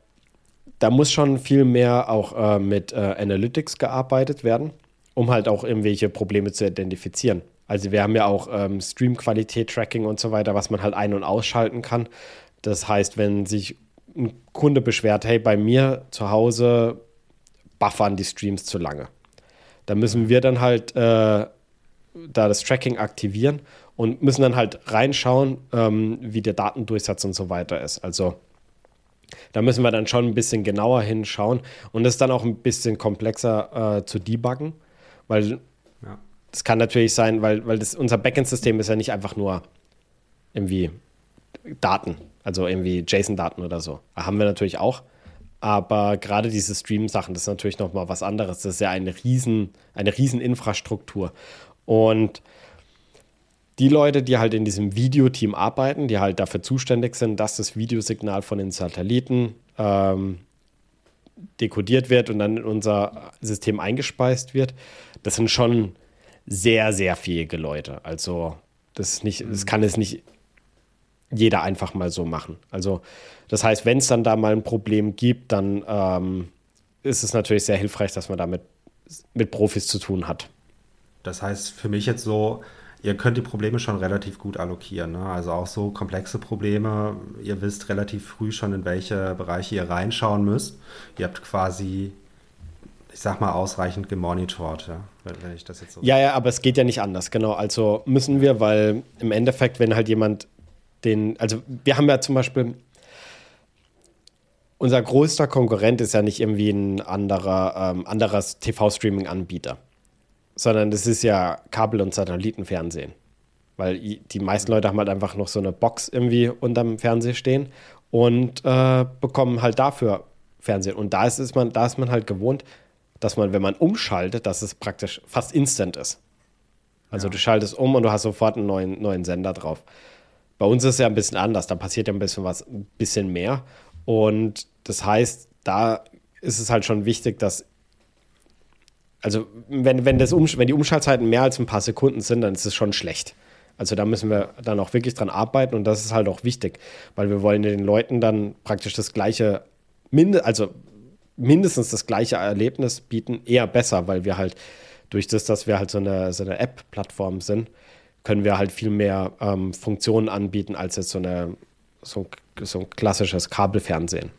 da muss schon viel mehr auch äh, mit äh, Analytics gearbeitet werden, um halt auch irgendwelche Probleme zu identifizieren. Also wir haben ja auch ähm, Stream-Qualität-Tracking und so weiter, was man halt ein- und ausschalten kann. Das heißt, wenn sich ein Kunde beschwert, hey, bei mir zu Hause buffern die Streams zu lange. Da müssen wir dann halt äh, da das Tracking aktivieren und müssen dann halt reinschauen, ähm, wie der Datendurchsatz und so weiter ist. Also da müssen wir dann schon ein bisschen genauer hinschauen und das ist dann auch ein bisschen komplexer äh, zu debuggen, weil. Das kann natürlich sein, weil, weil das, unser Backend-System ist ja nicht einfach nur irgendwie Daten. Also irgendwie JSON-Daten oder so. Haben wir natürlich auch. Aber gerade diese Stream-Sachen, das ist natürlich nochmal was anderes. Das ist ja eine riesen, eine riesen Infrastruktur. Und die Leute, die halt in diesem Videoteam arbeiten, die halt dafür zuständig sind, dass das Videosignal von den Satelliten ähm, dekodiert wird und dann in unser System eingespeist wird, das sind schon sehr, sehr fähige Leute. Also das, nicht, das kann es nicht jeder einfach mal so machen. Also das heißt, wenn es dann da mal ein Problem gibt, dann ähm, ist es natürlich sehr hilfreich, dass man damit mit Profis zu tun hat. Das heißt für mich jetzt so, ihr könnt die Probleme schon relativ gut allokieren. Ne? Also auch so komplexe Probleme, ihr wisst relativ früh schon, in welche Bereiche ihr reinschauen müsst. Ihr habt quasi, ich sag mal, ausreichend gemonitort, ja? wenn, ich das jetzt so Ja, ja, aber es geht ja nicht anders, genau. Also müssen wir, weil im Endeffekt, wenn halt jemand den, also wir haben ja zum Beispiel, unser größter Konkurrent ist ja nicht irgendwie ein anderer, ähm, anderes TV-Streaming-Anbieter, sondern das ist ja Kabel- und Satellitenfernsehen. Weil die meisten Leute haben halt einfach noch so eine Box irgendwie unterm Fernseher stehen und äh, bekommen halt dafür Fernsehen. Und da ist, ist, man, da ist man halt gewohnt, dass man, wenn man umschaltet, dass es praktisch fast instant ist. Also ja. du schaltest um und du hast sofort einen neuen, neuen Sender drauf. Bei uns ist es ja ein bisschen anders, da passiert ja ein bisschen was, ein bisschen mehr. Und das heißt, da ist es halt schon wichtig, dass also wenn, wenn, das um, wenn die Umschaltzeiten mehr als ein paar Sekunden sind, dann ist es schon schlecht. Also da müssen wir dann auch wirklich dran arbeiten und das ist halt auch wichtig, weil wir wollen den Leuten dann praktisch das gleiche, also mindestens das gleiche Erlebnis bieten, eher besser, weil wir halt durch das, dass wir halt so eine, so eine App-Plattform sind, können wir halt viel mehr ähm, Funktionen anbieten als jetzt so, eine, so, so ein klassisches Kabelfernsehen.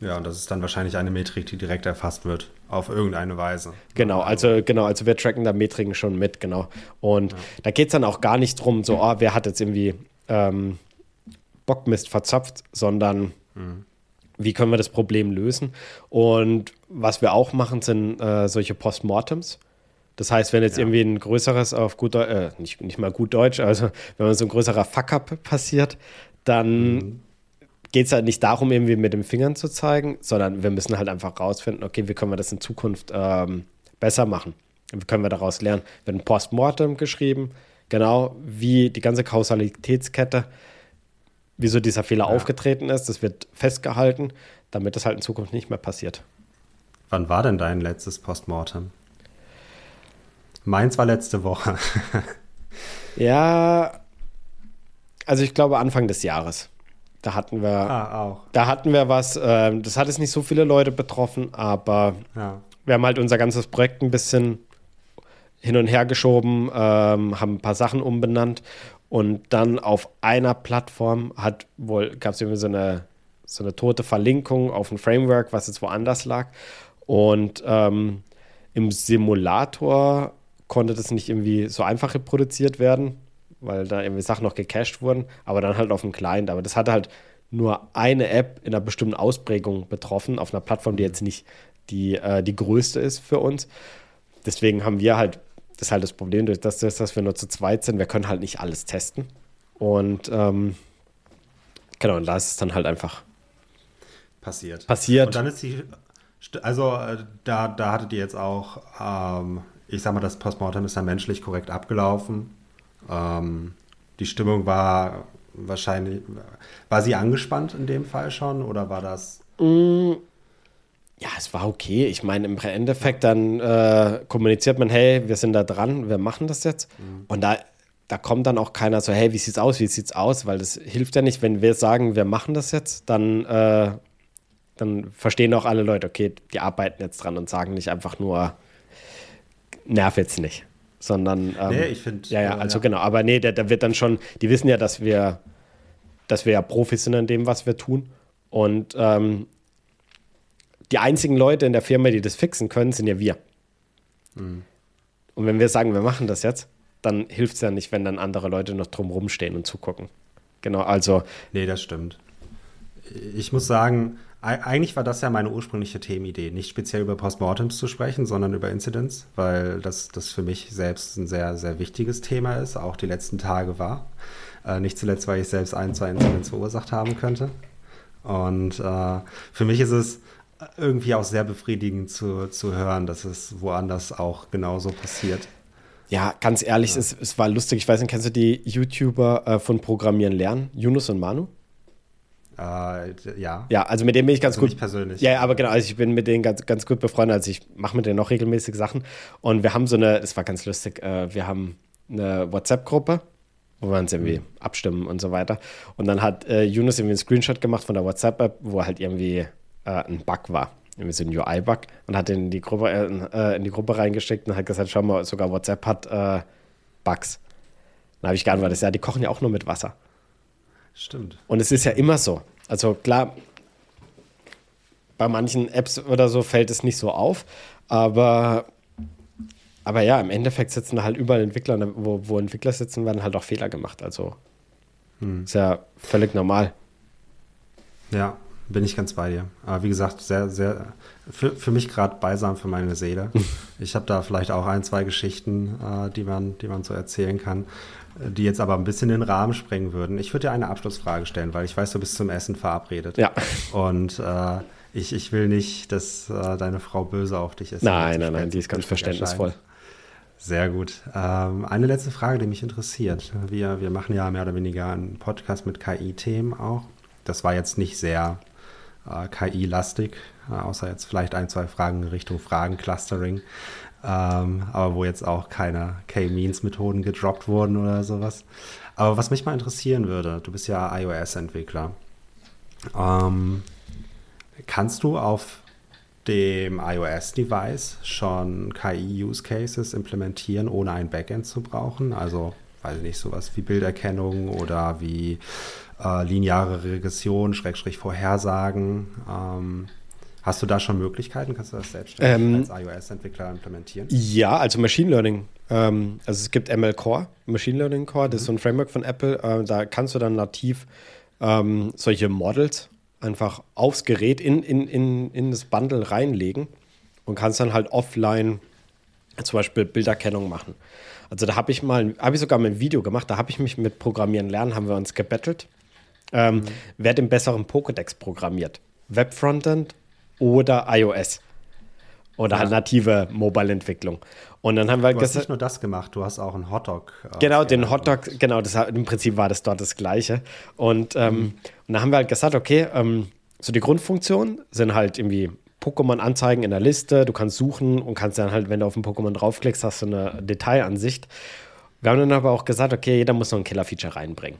Ja, und das ist dann wahrscheinlich eine Metrik, die direkt erfasst wird, auf irgendeine Weise. Genau, also genau, also wir tracken da Metriken schon mit, genau. Und ja. da geht es dann auch gar nicht drum, so, oh, wer hat jetzt irgendwie ähm, Bockmist verzapft, sondern mhm. Wie können wir das Problem lösen? Und was wir auch machen, sind äh, solche Postmortems. Das heißt, wenn jetzt ja. irgendwie ein größeres auf gut äh, nicht, nicht mal gut Deutsch, also wenn man so ein größerer Fuck-up passiert, dann mhm. geht es halt nicht darum, irgendwie mit den Fingern zu zeigen, sondern wir müssen halt einfach rausfinden, okay, wie können wir das in Zukunft ähm, besser machen? Wie können wir daraus lernen? Wird ein Postmortem geschrieben, genau wie die ganze Kausalitätskette, wieso dieser Fehler ja. aufgetreten ist, das wird festgehalten, damit das halt in Zukunft nicht mehr passiert. Wann war denn dein letztes Postmortem? Meins war letzte Woche. ja, also ich glaube Anfang des Jahres. Da hatten wir, ah, da hatten wir was. Äh, das hat es nicht so viele Leute betroffen, aber ja. wir haben halt unser ganzes Projekt ein bisschen hin und her geschoben, ähm, haben ein paar Sachen umbenannt und dann auf einer Plattform hat wohl gab es irgendwie so eine so eine tote Verlinkung auf ein Framework, was jetzt woanders lag und ähm, im Simulator konnte das nicht irgendwie so einfach reproduziert werden, weil da irgendwie Sachen noch gecached wurden, aber dann halt auf dem Client. Aber das hatte halt nur eine App in einer bestimmten Ausprägung betroffen, auf einer Plattform, die jetzt nicht die, äh, die größte ist für uns. Deswegen haben wir halt, das ist halt das Problem, durch das, dass wir nur zu zweit sind, wir können halt nicht alles testen. Und ähm, genau, und da ist es dann halt einfach passiert. Passiert. Und dann ist die, also äh, da, da hattet ihr jetzt auch ähm, ich sag mal, das Postmortem ist ja menschlich korrekt abgelaufen. Ähm, die Stimmung war wahrscheinlich, war sie angespannt in dem Fall schon oder war das? Mm, ja, es war okay. Ich meine, im Endeffekt dann äh, kommuniziert man, hey, wir sind da dran, wir machen das jetzt. Mhm. Und da, da kommt dann auch keiner so, hey, wie sieht's aus, wie sieht's aus? Weil das hilft ja nicht, wenn wir sagen, wir machen das jetzt, dann, äh, dann verstehen auch alle Leute, okay, die arbeiten jetzt dran und sagen nicht einfach nur, nerv jetzt nicht. Sondern. Ähm, nee, ich finde. Ja, ja, also ja. genau. Aber nee, da, da wird dann schon, die wissen ja, dass wir, dass wir ja Profis sind in dem, was wir tun. Und ähm, die einzigen Leute in der Firma, die das fixen können, sind ja wir. Mhm. Und wenn wir sagen, wir machen das jetzt, dann hilft es ja nicht, wenn dann andere Leute noch drumherum stehen und zugucken. Genau, also. Nee, das stimmt. Ich muss sagen, eigentlich war das ja meine ursprüngliche Themenidee, nicht speziell über Postmortems zu sprechen, sondern über Incidents, weil das, das für mich selbst ein sehr, sehr wichtiges Thema ist, auch die letzten Tage war. Äh, nicht zuletzt, weil ich selbst ein, zwei Incidents verursacht haben könnte. Und äh, für mich ist es irgendwie auch sehr befriedigend zu, zu hören, dass es woanders auch genauso passiert. Ja, ganz ehrlich, ja. Es, es war lustig. Ich weiß nicht, kennst du die YouTuber äh, von Programmieren lernen? Yunus und Manu? Äh, ja. Ja, also mit dem bin ich ganz also gut. Nicht persönlich. Ja, aber genau, also ich bin mit denen ganz, ganz gut befreundet. Also ich mache mit denen noch regelmäßig Sachen. Und wir haben so eine, das war ganz lustig, äh, wir haben eine WhatsApp-Gruppe, wo wir uns irgendwie mhm. abstimmen und so weiter. Und dann hat äh, Yunus irgendwie einen Screenshot gemacht von der WhatsApp-App, wo halt irgendwie äh, ein Bug war. Irgendwie so ein UI-Bug. Und hat den in die Gruppe, äh, in die Gruppe reingeschickt und hat gesagt, schau mal, sogar WhatsApp hat äh, Bugs. Dann habe ich geantwortet, ja, die kochen ja auch nur mit Wasser. Stimmt. Und es ist ja immer so. Also klar, bei manchen Apps oder so fällt es nicht so auf, aber, aber ja, im Endeffekt sitzen halt überall Entwickler, wo, wo Entwickler sitzen, werden halt auch Fehler gemacht. Also hm. ist ja völlig normal. Ja, bin ich ganz bei dir. Aber wie gesagt, sehr, sehr, für, für mich gerade beisam für meine Seele. ich habe da vielleicht auch ein, zwei Geschichten, äh, die, man, die man so erzählen kann die jetzt aber ein bisschen den Rahmen sprengen würden. Ich würde dir eine Abschlussfrage stellen, weil ich weiß, du bist zum Essen verabredet. Ja. Und äh, ich, ich will nicht, dass äh, deine Frau böse auf dich ist. Nein, nein, nein, die ist ganz verständnisvoll. Sehr gut. Ähm, eine letzte Frage, die mich interessiert. Wir, wir machen ja mehr oder weniger einen Podcast mit KI-Themen auch. Das war jetzt nicht sehr äh, KI-lastig, äh, außer jetzt vielleicht ein, zwei Fragen in Richtung Fragenclustering ähm, aber wo jetzt auch keine K-Means-Methoden gedroppt wurden oder sowas. Aber was mich mal interessieren würde, du bist ja iOS-Entwickler. Ähm, kannst du auf dem iOS-Device schon KI-Use-Cases implementieren, ohne ein Backend zu brauchen? Also, weiß ich nicht, sowas wie Bilderkennung oder wie äh, lineare Regression, Schrägstrich Vorhersagen. Ähm, Hast du da schon Möglichkeiten? Kannst du das selbstständig ähm, als iOS-Entwickler implementieren? Ja, also Machine Learning. Ähm, also es gibt ML Core, Machine Learning Core, das ist so ein Framework von Apple. Äh, da kannst du dann nativ ähm, solche Models einfach aufs Gerät in, in, in, in das Bundle reinlegen und kannst dann halt offline zum Beispiel Bilderkennung machen. Also da habe ich mal, habe ich sogar mal ein Video gemacht, da habe ich mich mit Programmieren lernen, haben wir uns gebettelt. Ähm, mhm. Wer den besseren Pokédex programmiert? Web-Frontend oder iOS? Oder ja. halt native Mobile-Entwicklung. Und dann haben wir du hast nicht nur das gemacht, du hast auch einen Hotdog. Äh, genau, den Hotdog, genau, das, im Prinzip war das dort das Gleiche. Und, ähm, mhm. und dann haben wir halt gesagt, okay, ähm, so die Grundfunktionen sind halt irgendwie Pokémon anzeigen in der Liste, du kannst suchen und kannst dann halt, wenn du auf ein Pokémon draufklickst, hast du eine Detailansicht. Wir haben dann aber auch gesagt, okay, jeder muss noch ein Killer-Feature reinbringen.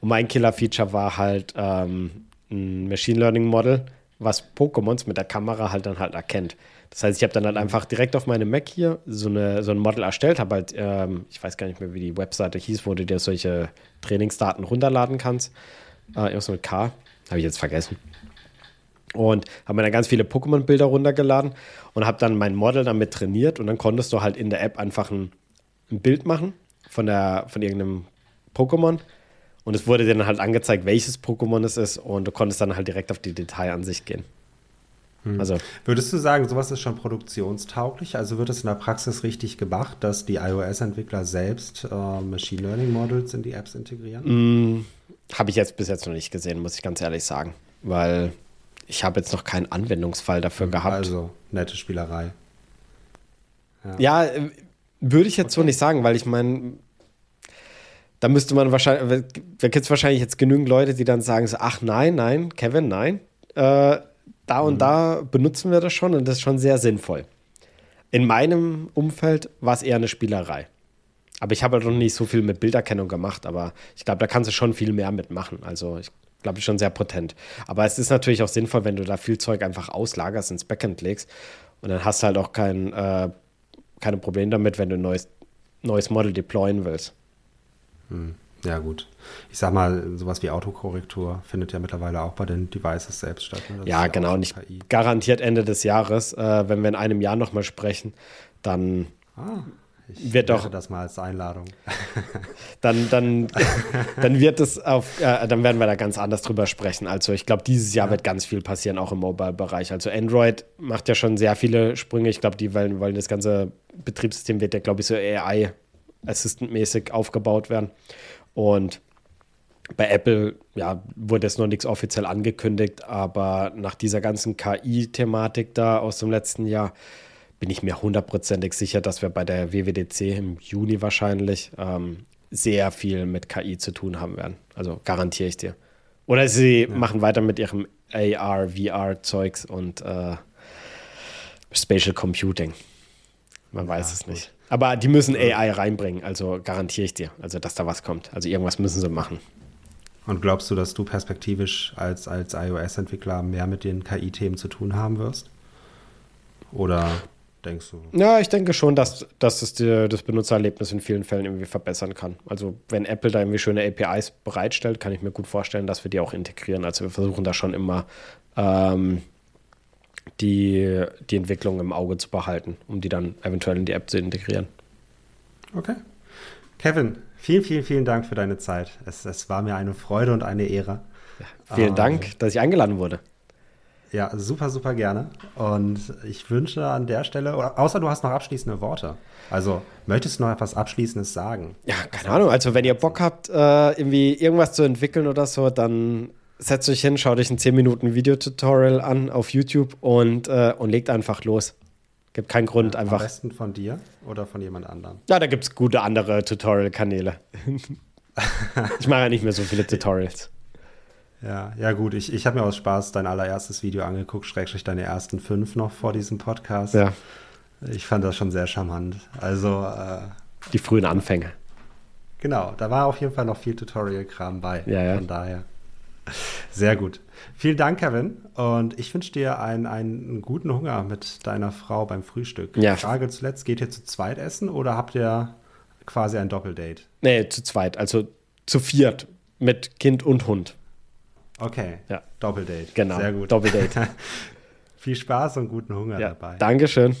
Und mein Killer-Feature war halt ähm, ein Machine Learning Model, was Pokémons mit der Kamera halt dann halt erkennt. Das heißt, ich habe dann halt einfach direkt auf meinem Mac hier so, eine, so ein Model erstellt, habe halt, ähm, ich weiß gar nicht mehr, wie die Webseite hieß, wo du dir solche Trainingsdaten runterladen kannst. Äh, irgendwas mit K, habe ich jetzt vergessen. Und habe mir dann ganz viele Pokémon-Bilder runtergeladen und habe dann mein Model damit trainiert und dann konntest du halt in der App einfach ein, ein Bild machen von, der, von irgendeinem Pokémon und es wurde dir dann halt angezeigt, welches Pokémon es ist und du konntest dann halt direkt auf die Detailansicht gehen. Hm. Also, Würdest du sagen, sowas ist schon produktionstauglich? Also wird es in der Praxis richtig gemacht, dass die iOS-Entwickler selbst äh, Machine Learning Models in die Apps integrieren? Mm, habe ich jetzt bis jetzt noch nicht gesehen, muss ich ganz ehrlich sagen. Weil ich habe jetzt noch keinen Anwendungsfall dafür hm, gehabt. Also, nette Spielerei. Ja, ja äh, würde ich jetzt okay. so nicht sagen, weil ich meine, da müsste man wahrscheinlich, da gibt es wahrscheinlich jetzt genügend Leute, die dann sagen so, ach nein, nein, Kevin, nein. Äh, da und mhm. da benutzen wir das schon und das ist schon sehr sinnvoll. In meinem Umfeld war es eher eine Spielerei. Aber ich habe halt noch nicht so viel mit Bilderkennung gemacht, aber ich glaube, da kannst du schon viel mehr mitmachen. Also ich glaube, schon sehr potent. Aber es ist natürlich auch sinnvoll, wenn du da viel Zeug einfach auslagerst, ins Backend legst und dann hast du halt auch kein, äh, keine Probleme damit, wenn du ein neues, neues Model deployen willst. Hm. Ja, gut. Ich sag mal, sowas wie Autokorrektur findet ja mittlerweile auch bei den Devices selbst statt. Ne? Ja, genau. Nicht garantiert Ende des Jahres, äh, wenn wir in einem Jahr nochmal sprechen, dann ah, ich wird doch das mal als Einladung. dann, dann, dann wird es auf, äh, dann werden wir da ganz anders drüber sprechen. Also ich glaube, dieses Jahr ja. wird ganz viel passieren, auch im Mobile-Bereich. Also Android macht ja schon sehr viele Sprünge. Ich glaube, die wollen, wollen das ganze Betriebssystem wird ja, glaube ich, so AI Assistant-mäßig aufgebaut werden. Und bei Apple ja, wurde jetzt noch nichts offiziell angekündigt, aber nach dieser ganzen KI-Thematik da aus dem letzten Jahr bin ich mir hundertprozentig sicher, dass wir bei der WWDC im Juni wahrscheinlich ähm, sehr viel mit KI zu tun haben werden. Also garantiere ich dir. Oder sie ja. machen weiter mit ihrem AR, VR-Zeugs und äh, Spatial Computing. Man ja, weiß es gut. nicht. Aber die müssen AI reinbringen, also garantiere ich dir, also dass da was kommt. Also irgendwas müssen sie machen. Und glaubst du, dass du perspektivisch als, als iOS-Entwickler mehr mit den KI-Themen zu tun haben wirst? Oder denkst du? Ja, ich denke schon, dass, dass es die, das Benutzererlebnis in vielen Fällen irgendwie verbessern kann. Also wenn Apple da irgendwie schöne APIs bereitstellt, kann ich mir gut vorstellen, dass wir die auch integrieren. Also wir versuchen da schon immer ähm, die, die Entwicklung im Auge zu behalten, um die dann eventuell in die App zu integrieren. Okay. Kevin, vielen, vielen, vielen Dank für deine Zeit. Es, es war mir eine Freude und eine Ehre. Ja, vielen ähm, Dank, dass ich eingeladen wurde. Ja, super, super gerne. Und ich wünsche an der Stelle, außer du hast noch abschließende Worte. Also, möchtest du noch etwas Abschließendes sagen? Ja, keine Ahnung. Also, wenn ihr Bock habt, äh, irgendwie irgendwas zu entwickeln oder so, dann setzt euch hin, schaut euch ein 10 Minuten Videotutorial an auf YouTube und, äh, und legt einfach los. Gibt keinen Grund, ja, einfach. Am besten von dir oder von jemand anderem? Ja, da gibt es gute andere Tutorial-Kanäle. ich mache ja nicht mehr so viele Tutorials. Ja, ja gut, ich, ich habe mir aus Spaß dein allererstes Video angeguckt, schrägstrich deine ersten fünf noch vor diesem Podcast. Ja. Ich fand das schon sehr charmant. Also äh, Die frühen Anfänge. Genau, da war auf jeden Fall noch viel Tutorial-Kram bei. Ja, ja. Von daher. Sehr gut. Vielen Dank, Kevin. Und ich wünsche dir einen, einen guten Hunger mit deiner Frau beim Frühstück. Ja. Frage zuletzt: Geht ihr zu zweit essen oder habt ihr quasi ein Doppeldate? Nee, zu zweit. Also zu viert mit Kind und Hund. Okay. Ja. Doppeldate. Genau. Sehr gut. Doppeldate. Viel Spaß und guten Hunger ja. dabei. Dankeschön.